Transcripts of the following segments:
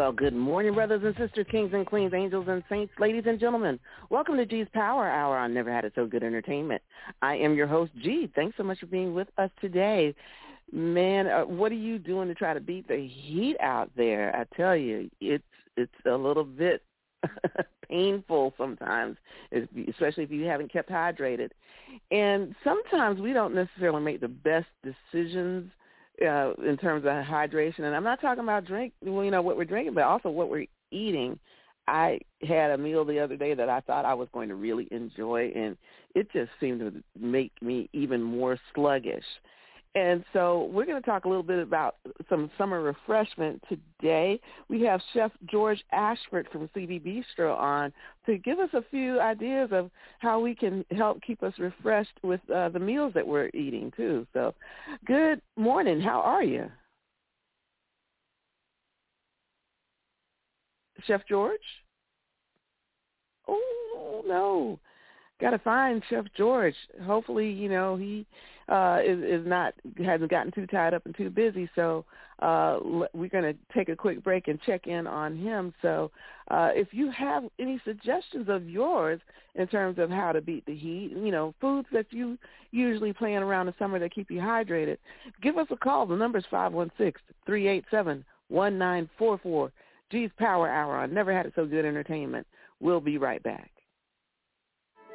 Well, good morning, brothers and sisters, kings and queens, angels and saints, ladies and gentlemen. Welcome to G's Power Hour on Never Had It So Good Entertainment. I am your host, G. Thanks so much for being with us today. Man, uh, what are you doing to try to beat the heat out there? I tell you, it's it's a little bit painful sometimes, especially if you haven't kept hydrated. And sometimes we don't necessarily make the best decisions uh, in terms of hydration. And I'm not talking about drink, well, you know, what we're drinking, but also what we're eating. I had a meal the other day that I thought I was going to really enjoy, and it just seemed to make me even more sluggish. And so we're going to talk a little bit about some summer refreshment today. We have Chef George Ashford from CB Bistro on to give us a few ideas of how we can help keep us refreshed with uh, the meals that we're eating too. So good morning. How are you? Chef George? Oh, no. Got to find Chef George. Hopefully, you know, he uh is is not hasn't gotten too tied up and too busy. So uh we're going to take a quick break and check in on him. So uh if you have any suggestions of yours in terms of how to beat the heat you know foods that you usually plan around the summer that keep you hydrated give us a call. The number is five one six three eight seven one nine four four. G's power hour on never had it so good entertainment. We'll be right back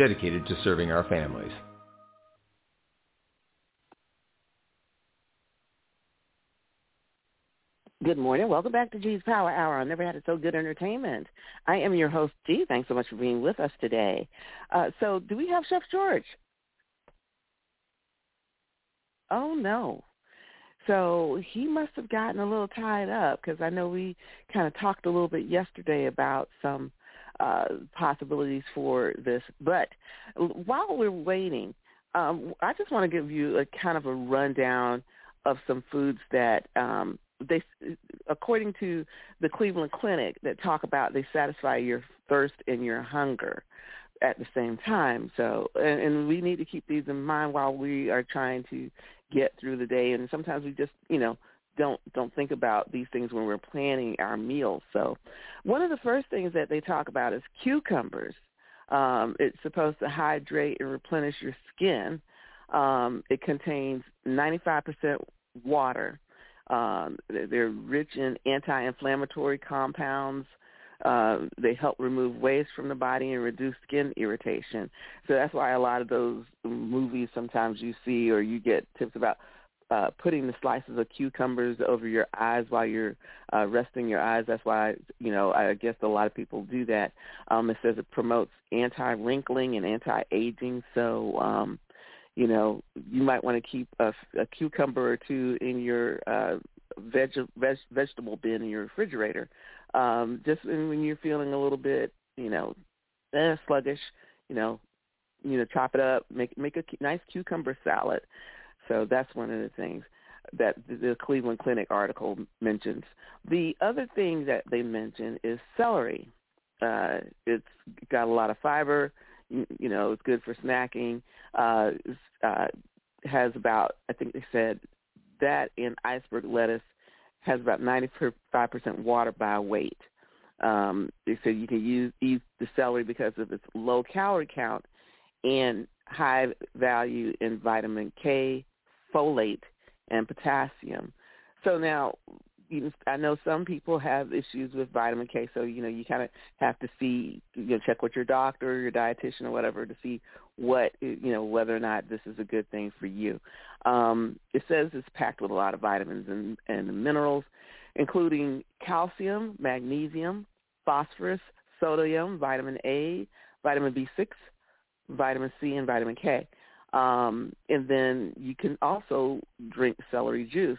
dedicated to serving our families. Good morning. Welcome back to G's Power Hour. I never had it so good entertainment. I am your host, G. Thanks so much for being with us today. Uh, so do we have Chef George? Oh, no. So he must have gotten a little tied up because I know we kind of talked a little bit yesterday about some uh, possibilities for this. But while we're waiting, um, I just want to give you a kind of a rundown of some foods that um, they, according to the Cleveland Clinic, that talk about they satisfy your thirst and your hunger at the same time. So, and, and we need to keep these in mind while we are trying to get through the day. And sometimes we just, you know, don't don't think about these things when we're planning our meals. So, one of the first things that they talk about is cucumbers. Um, it's supposed to hydrate and replenish your skin. Um, it contains 95% water. Um, they're- rich in anti-inflammatory compounds. Uh, they help remove waste from the body and reduce skin irritation. So that's why a lot of those movies sometimes you see or you get tips about uh, putting the slices of cucumbers over your eyes while you're uh, resting your eyes. That's why you know I guess a lot of people do that. Um, it says it promotes anti-wrinkling and anti-aging. So um, you know you might want to keep a, a cucumber or two in your uh, veg, veg vegetable bin in your refrigerator, um, just when you're feeling a little bit you know eh, sluggish. You know, you know, chop it up, make make a nice cucumber salad. So that's one of the things that the Cleveland Clinic article mentions. The other thing that they mention is celery. Uh, it's got a lot of fiber. You, you know, it's good for snacking. Uh, uh, has about, I think they said that in iceberg lettuce has about 95% water by weight. Um, they said you can use eat the celery because of its low calorie count and high value in vitamin K, folate, and potassium. So now, you I know some people have issues with vitamin K, so you know you kind of have to see, you know, check with your doctor, or your dietitian, or whatever to see what you know whether or not this is a good thing for you. Um, it says it's packed with a lot of vitamins and, and minerals, including calcium, magnesium, phosphorus, sodium, vitamin A, vitamin B6, vitamin C, and vitamin K. Um, and then you can also drink celery juice.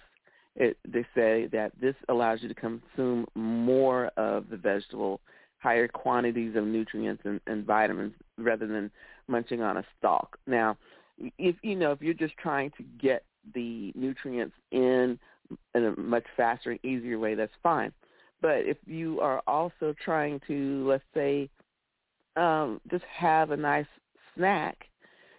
It, they say that this allows you to consume more of the vegetable, higher quantities of nutrients and, and vitamins rather than munching on a stalk. Now, if you know if you're just trying to get the nutrients in in a much faster and easier way, that's fine. But if you are also trying to, let's say, um, just have a nice snack,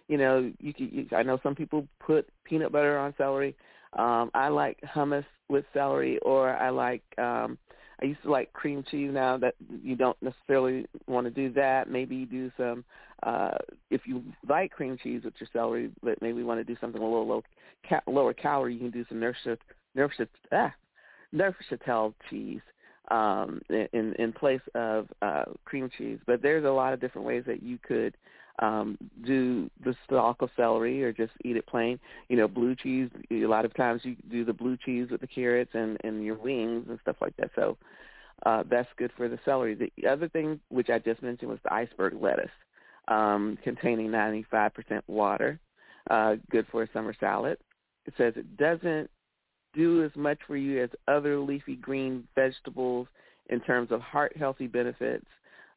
you know, you can. You, I know some people put peanut butter on celery. Um, I like hummus with celery, or I like. um I used to like cream cheese. Now that you don't necessarily want to do that, maybe you do some. uh If you like cream cheese with your celery, but maybe want to do something a little low, ca- lower calorie, you can do some Neufchâtel, Neufchâtel, ah, Neufchâtel cheese um, in in place of uh, cream cheese. But there's a lot of different ways that you could um, do the stalk of celery or just eat it plain. You know, blue cheese. A lot of times you do the blue cheese with the carrots and and your wings and stuff like that. So uh, that's good for the celery. The other thing which I just mentioned was the iceberg lettuce, um, containing 95% water. Uh, good for a summer salad. It says it doesn't do as much for you as other leafy green vegetables in terms of heart healthy benefits.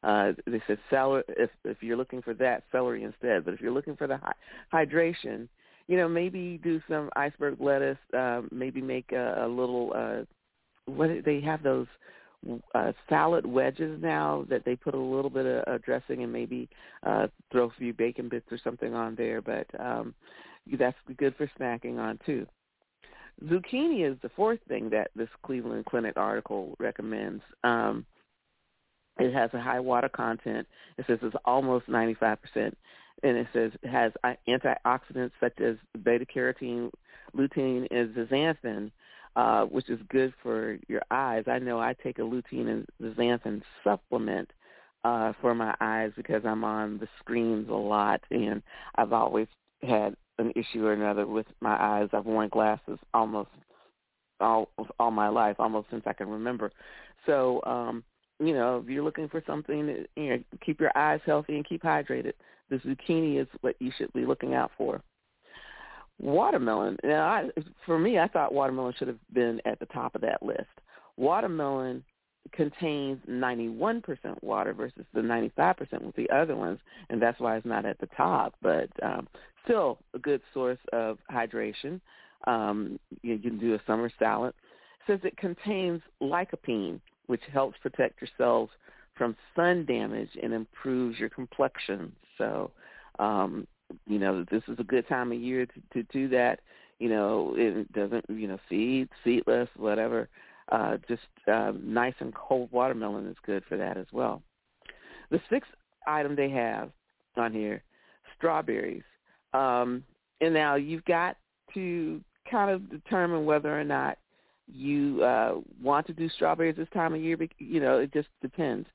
Uh, they said celery. If if you're looking for that, celery instead. But if you're looking for the hy- hydration, you know, maybe do some iceberg lettuce. Uh, maybe make a, a little. Uh, what they have those uh, salad wedges now that they put a little bit of uh, dressing and maybe uh, throw a few bacon bits or something on there. But um, that's good for snacking on too. Zucchini is the fourth thing that this Cleveland Clinic article recommends. Um, it has a high water content. It says it's almost 95%. And it says it has antioxidants such as beta carotene, lutein, and zeaxanthin, uh, which is good for your eyes. I know I take a lutein and zeaxanthin supplement uh, for my eyes because I'm on the screens a lot, and I've always had an issue or another with my eyes. I've worn glasses almost all all my life, almost since I can remember. So, um, you know, if you're looking for something, to, you know, keep your eyes healthy and keep hydrated. The zucchini is what you should be looking out for. Watermelon. Now, I, for me, I thought watermelon should have been at the top of that list. Watermelon contains 91% water versus the 95% with the other ones, and that's why it's not at the top. But um, still, a good source of hydration. Um, you, you can do a summer salad. Says it contains lycopene, which helps protect your cells from sun damage and improves your complexion. So, um, you know, this is a good time of year to, to do that. You know, it doesn't, you know, seed, seedless, whatever uh, just uh, nice and cold watermelon is good for that as well. The sixth item they have on here, strawberries. Um, and now you've got to kind of determine whether or not you uh, want to do strawberries this time of year. You know, it just depends.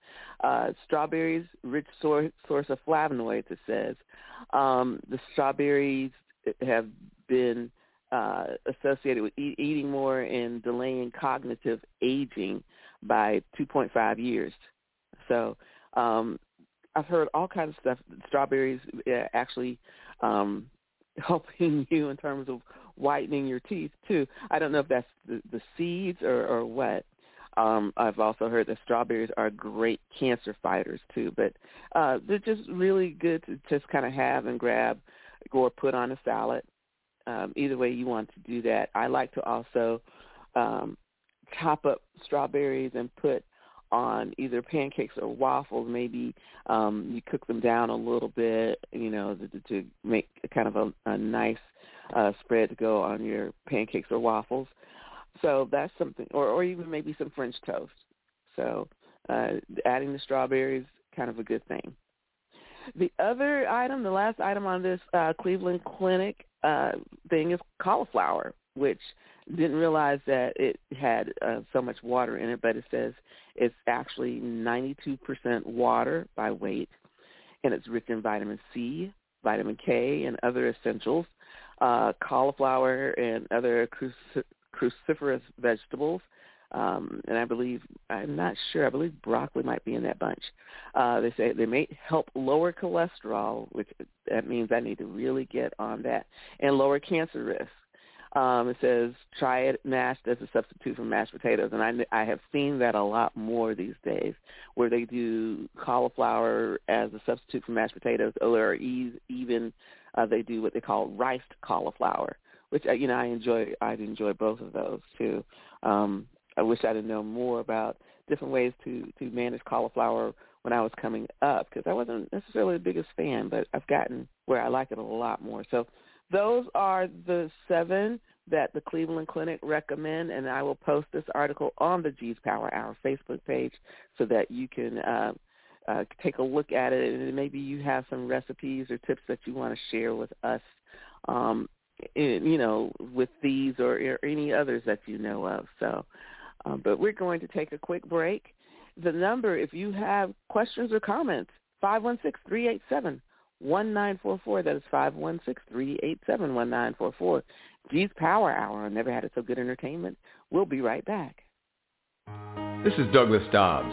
Uh, strawberries, rich source, source of flavonoids, it says. Um, the strawberries have been uh, associated with e- eating more and delaying cognitive aging by 2.5 years. So um, I've heard all kinds of stuff. Strawberries uh, actually um, helping you in terms of whitening your teeth too. I don't know if that's the, the seeds or, or what. Um, I've also heard that strawberries are great cancer fighters too, but uh, they're just really good to just kind of have and grab or put on a salad. Um, either way you want to do that. I like to also um, chop up strawberries and put on either pancakes or waffles. Maybe um, you cook them down a little bit, you know, to, to make kind of a, a nice uh, spread to go on your pancakes or waffles. So that's something, or, or even maybe some French toast. So uh, adding the strawberries, kind of a good thing. The other item, the last item on this uh, Cleveland Clinic uh, thing is cauliflower, which didn't realize that it had uh, so much water in it, but it says it's actually 92% water by weight, and it's rich in vitamin C, vitamin K, and other essentials. Uh, cauliflower and other cruci- cruciferous vegetables, um, and I believe I'm not sure. I believe broccoli might be in that bunch. Uh, they say they may help lower cholesterol, which that means I need to really get on that, and lower cancer risk. Um, it says try it mashed as a substitute for mashed potatoes, and I I have seen that a lot more these days, where they do cauliflower as a substitute for mashed potatoes, or even uh, they do what they call riced cauliflower, which uh, you know I enjoy. I'd enjoy both of those too. Um, I wish I'd know more about different ways to to manage cauliflower when I was coming up because I wasn't necessarily the biggest fan, but I've gotten where I like it a lot more. So those are the seven that the Cleveland Clinic recommend, and I will post this article on the G's Power Hour Facebook page so that you can uh, uh, take a look at it, and maybe you have some recipes or tips that you want to share with us, um, in, you know, with these or, or, any others that you know of. So, um, but we're going to take a quick break. The number, if you have questions or comments, five one six three eight seven 1944. That is 516-387-1944. G's Power Hour Never Had It So Good Entertainment. We'll be right back. This is Douglas Dobbs,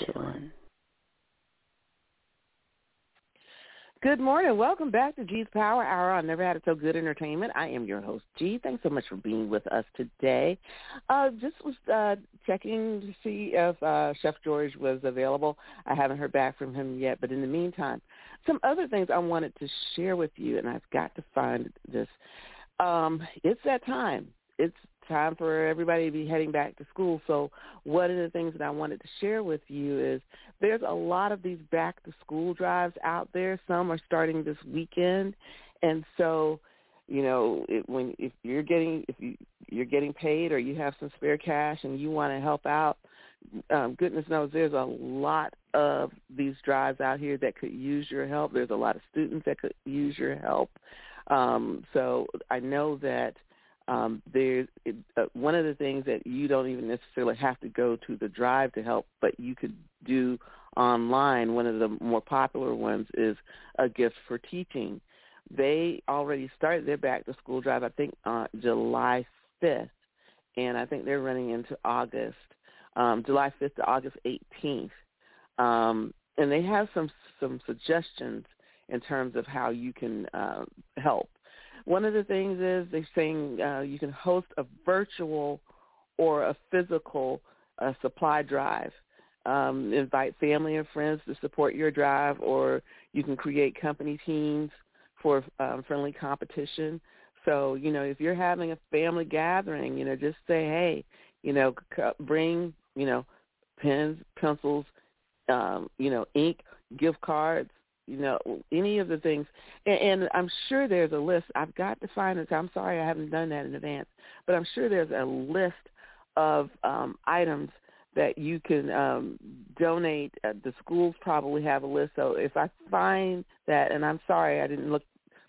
chillin'? Good morning. Welcome back to G's Power Hour on Never Had It So Good Entertainment. I am your host, G. Thanks so much for being with us today. Uh, just was uh, checking to see if uh, Chef George was available. I haven't heard back from him yet, but in the meantime, some other things I wanted to share with you, and I've got to find this. Um, it's that time. It's time for everybody to be heading back to school. So one of the things that I wanted to share with you is there's a lot of these back to school drives out there. Some are starting this weekend. And so, you know, it, when if you're getting if you you're getting paid or you have some spare cash and you want to help out, um, goodness knows there's a lot of these drives out here that could use your help. There's a lot of students that could use your help. Um, so I know that um, there's it, uh, one of the things that you don't even necessarily have to go to the drive to help, but you could do online. One of the more popular ones is a gift for teaching. They already started their back to school drive, I think, on July 5th, and I think they're running into August, um, July 5th to August 18th. Um, and they have some some suggestions in terms of how you can uh, help. One of the things is they're saying uh, you can host a virtual or a physical uh, supply drive. Um, invite family and friends to support your drive, or you can create company teams for um, friendly competition. So, you know, if you're having a family gathering, you know, just say, hey, you know, bring, you know, pens, pencils, um, you know, ink, gift cards, you know, any of the things. And, and I'm sure there's a list. I've got to find it. I'm sorry I haven't done that in advance, but I'm sure there's a list of um, items that you can um, donate. Uh, the schools probably have a list. So if I find that, and I'm sorry I didn't look,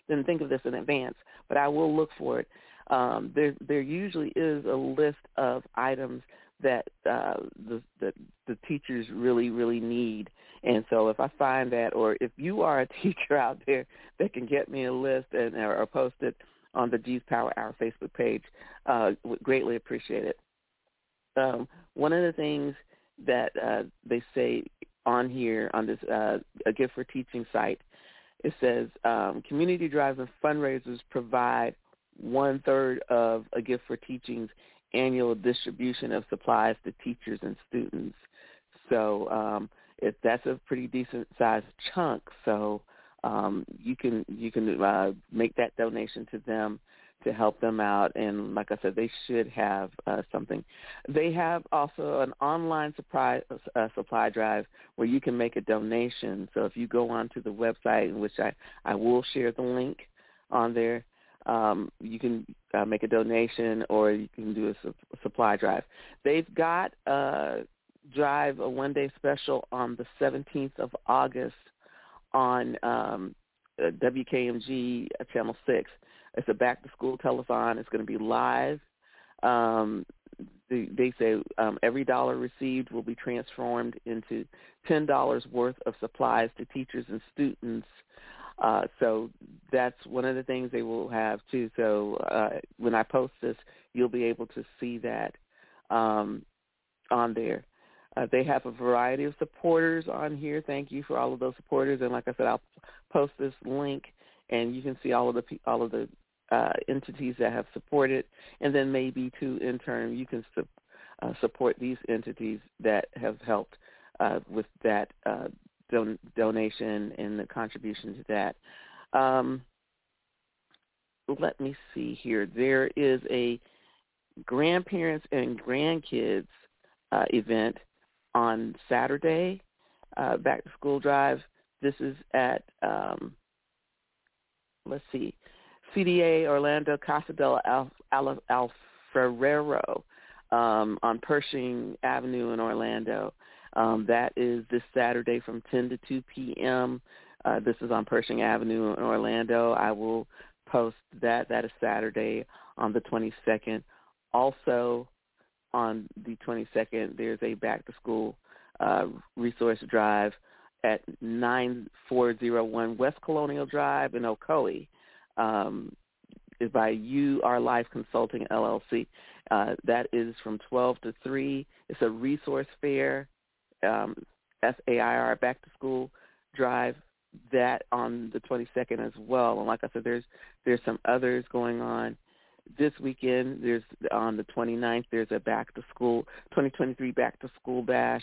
didn't think of this in advance, but I will look for it. Um, there, there usually is a list of items that uh, the, the the teachers really really need. And so if I find that, or if you are a teacher out there that can get me a list and or post it on the G's Power Hour Facebook page, uh, would greatly appreciate it. Um, one of the things that uh, they say on here on this uh, a gift for teaching site, it says um, community drives and fundraisers provide one third of a gift for teaching's annual distribution of supplies to teachers and students. So um, it, that's a pretty decent sized chunk. So um, you can you can uh, make that donation to them to help them out. And like I said, they should have uh, something. They have also an online supply uh, supply drive where you can make a donation. So if you go onto the website, in which I I will share the link on there, um, you can uh, make a donation or you can do a, su- supply drive. They've got a drive, a one-day special on the 17th of August on um, uh, WKMG uh, Channel 6. It's a back-to-school telethon. It's going to be live. Um, they, they say um, every dollar received will be transformed into $10 worth of supplies to teachers and students uh, so that's one of the things they will have too. So uh, when I post this, you'll be able to see that um, on there. Uh, they have a variety of supporters on here. Thank you for all of those supporters. And like I said, I'll post this link, and you can see all of the all of the uh, entities that have supported, and then maybe too in turn you can su- uh, support these entities that have helped uh, with that uh, don- donation and the contribution to that. Um, let me see here. There is a grandparents and grandkids uh, event on Saturday, uh, back to school drive. This is at um, let's see, CDA Orlando Casa del Al- Al- Alfarero um, on Pershing Avenue in Orlando. Um, that is this Saturday from 10 to 2 p.m. Uh, this is on Pershing Avenue in Orlando. I will post that. That is Saturday on the 22nd. Also on the 22nd, there's a back-to-school uh, resource drive at 9401 West Colonial Drive in Ocoee. Um, is by You Life Consulting LLC. Uh, that is from 12 to 3. It's a resource fair um, SAIR Back to School Drive that on the 22nd as well. And like I said, there's there's some others going on this weekend. There's on the 29th. There's a Back to School 2023 Back to School Bash,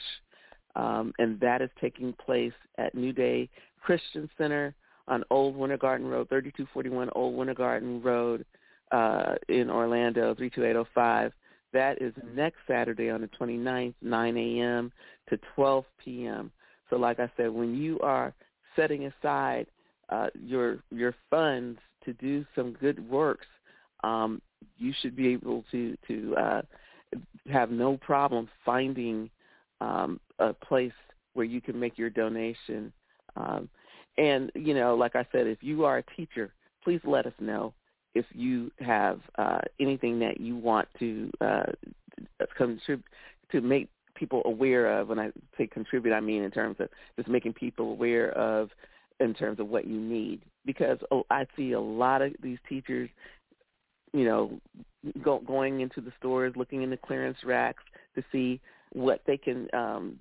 um, and that is taking place at New Day Christian Center on Old Winter Garden Road, 3241 Old Winter Garden Road uh, in Orlando, 32805. That is next Saturday on the 29th, 9 a.m. to 12 p.m. So like I said, when you are setting aside uh, your your funds to do some good works, um, you should be able to to uh, have no problem finding um, a place where you can make your donation. Um, and you know, like I said, if you are a teacher, please let us know if you have uh, anything that you want to uh, contribute to make people aware of. When I say contribute, I mean in terms of just making people aware of in terms of what you need. Because oh, I see a lot of these teachers, you know, go, going into the stores, looking in the clearance racks to see what they can, um,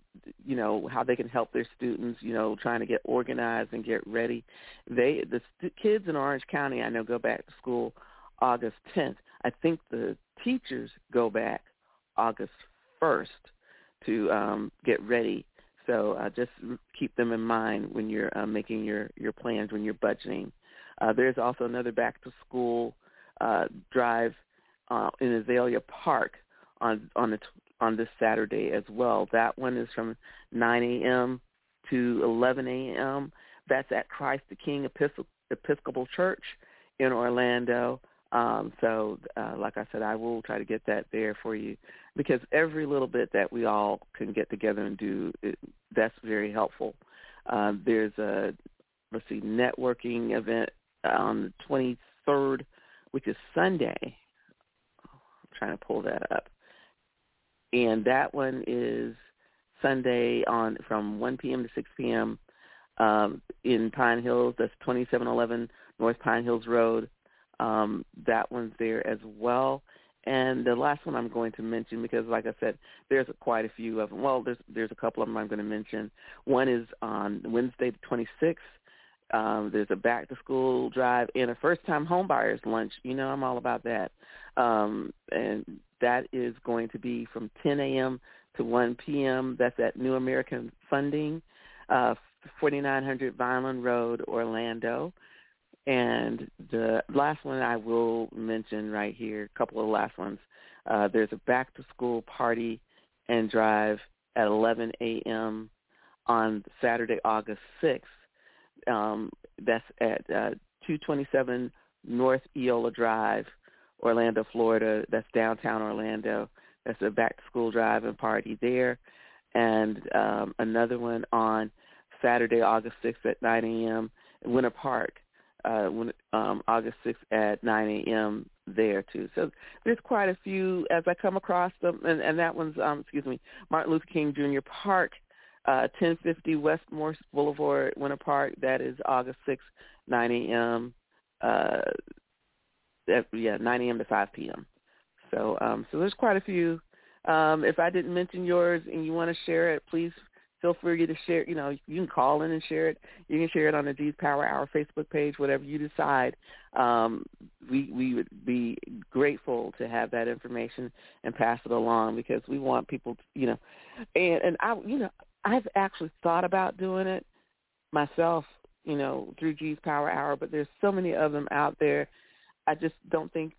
you know, how they can help their students, you know, trying to get organized and get ready. They, the st- kids in Orange County, I know, go back to school August 10th. I think the teachers go back August 1st to um, get ready. So uh, just keep them in mind when you're uh, making your, your plans, when you're budgeting. Uh, there's also another back to school uh, drive uh, in Azalea Park on on the on this Saturday as well. That one is from 9 a.m. to 11 a.m. That's at Christ the King Episcopal Church in Orlando. Um, so, uh, like I said, I will try to get that there for you because every little bit that we all can get together and do, it, that's very helpful. Um, there's a let's see, networking event on the 23rd, which is Sunday. I'm trying to pull that up and that one is Sunday on from 1 p.m. to 6 p.m. Um, in Pine Hills. That's 2711 North Pine Hills Road. Um, that one's there as well. And the last one I'm going to mention because, like I said, there's quite a few of them. Well, there's there's a couple of them I'm going to mention. One is on Wednesday the 26th. Um, there's a back to school drive and a first time homebuyers lunch. You know, I'm all about that. Um, and that is going to be from 10 a.m. to 1 p.m. That's at New American Funding, uh, 4900 Vineland Road, Orlando. And the last one I will mention right here, a couple of last ones. Uh, there's a back to school party and drive at 11 a.m. on Saturday, August 6th. Um, that's at uh, 227 North Eola Drive, Orlando, Florida. That's downtown Orlando. That's a back to school drive and party there. And um, another one on Saturday, August 6th at 9 a.m. Winter Park, uh, when, um, August 6th at 9 a.m. there too. So there's quite a few as I come across them, and, and that one's um, excuse me, Martin Luther King Jr. Park, uh, 1050 West Morse Boulevard, Winter Park. That is August 6th, 9 a.m. Uh, yeah, 9 a.m. to 5 p.m. So, um, so there's quite a few. Um, if I didn't mention yours and you want to share it, please feel free to share. You know, you can call in and share it. You can share it on the G's Power Hour Facebook page, whatever you decide. Um, we we would be grateful to have that information and pass it along because we want people, to, you know, and and I, you know, I've actually thought about doing it myself, you know, through G's Power Hour, but there's so many of them out there I just don't think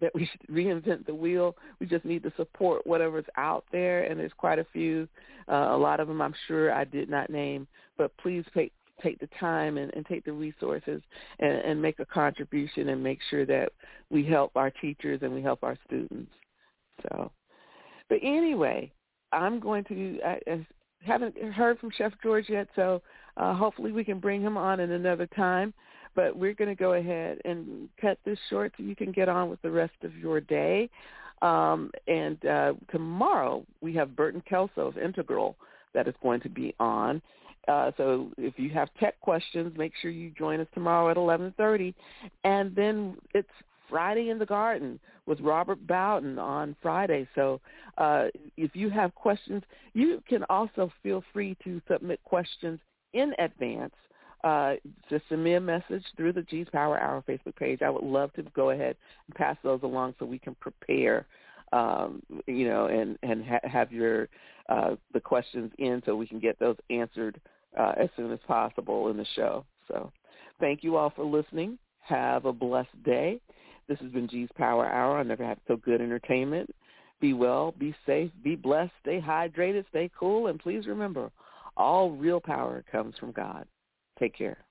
that we should reinvent the wheel. We just need to support whatever's out there, and there's quite a few. Uh, a lot of them I'm sure I did not name, but please take take the time and, and take the resources and, and make a contribution and make sure that we help our teachers and we help our students. So, but anyway, I'm going to. I haven't heard from Chef George yet, so uh, hopefully we can bring him on in another time. But we're going to go ahead and cut this short so you can get on with the rest of your day. Um, and uh, tomorrow we have Burton Kelso of Integral that is going to be on. Uh, so if you have tech questions, make sure you join us tomorrow at 11:30. And then it's Friday in the Garden with Robert Bowden on Friday. So uh, if you have questions, you can also feel free to submit questions in advance uh, just send me a message through the G's Power Hour Facebook page. I would love to go ahead and pass those along so we can prepare, um, you know, and and ha- have your uh, the questions in so we can get those answered uh, as soon as possible in the show. So, thank you all for listening. Have a blessed day. This has been G's Power Hour. I never had so good entertainment. Be well, be safe, be blessed, stay hydrated, stay cool, and please remember, all real power comes from God. Take care.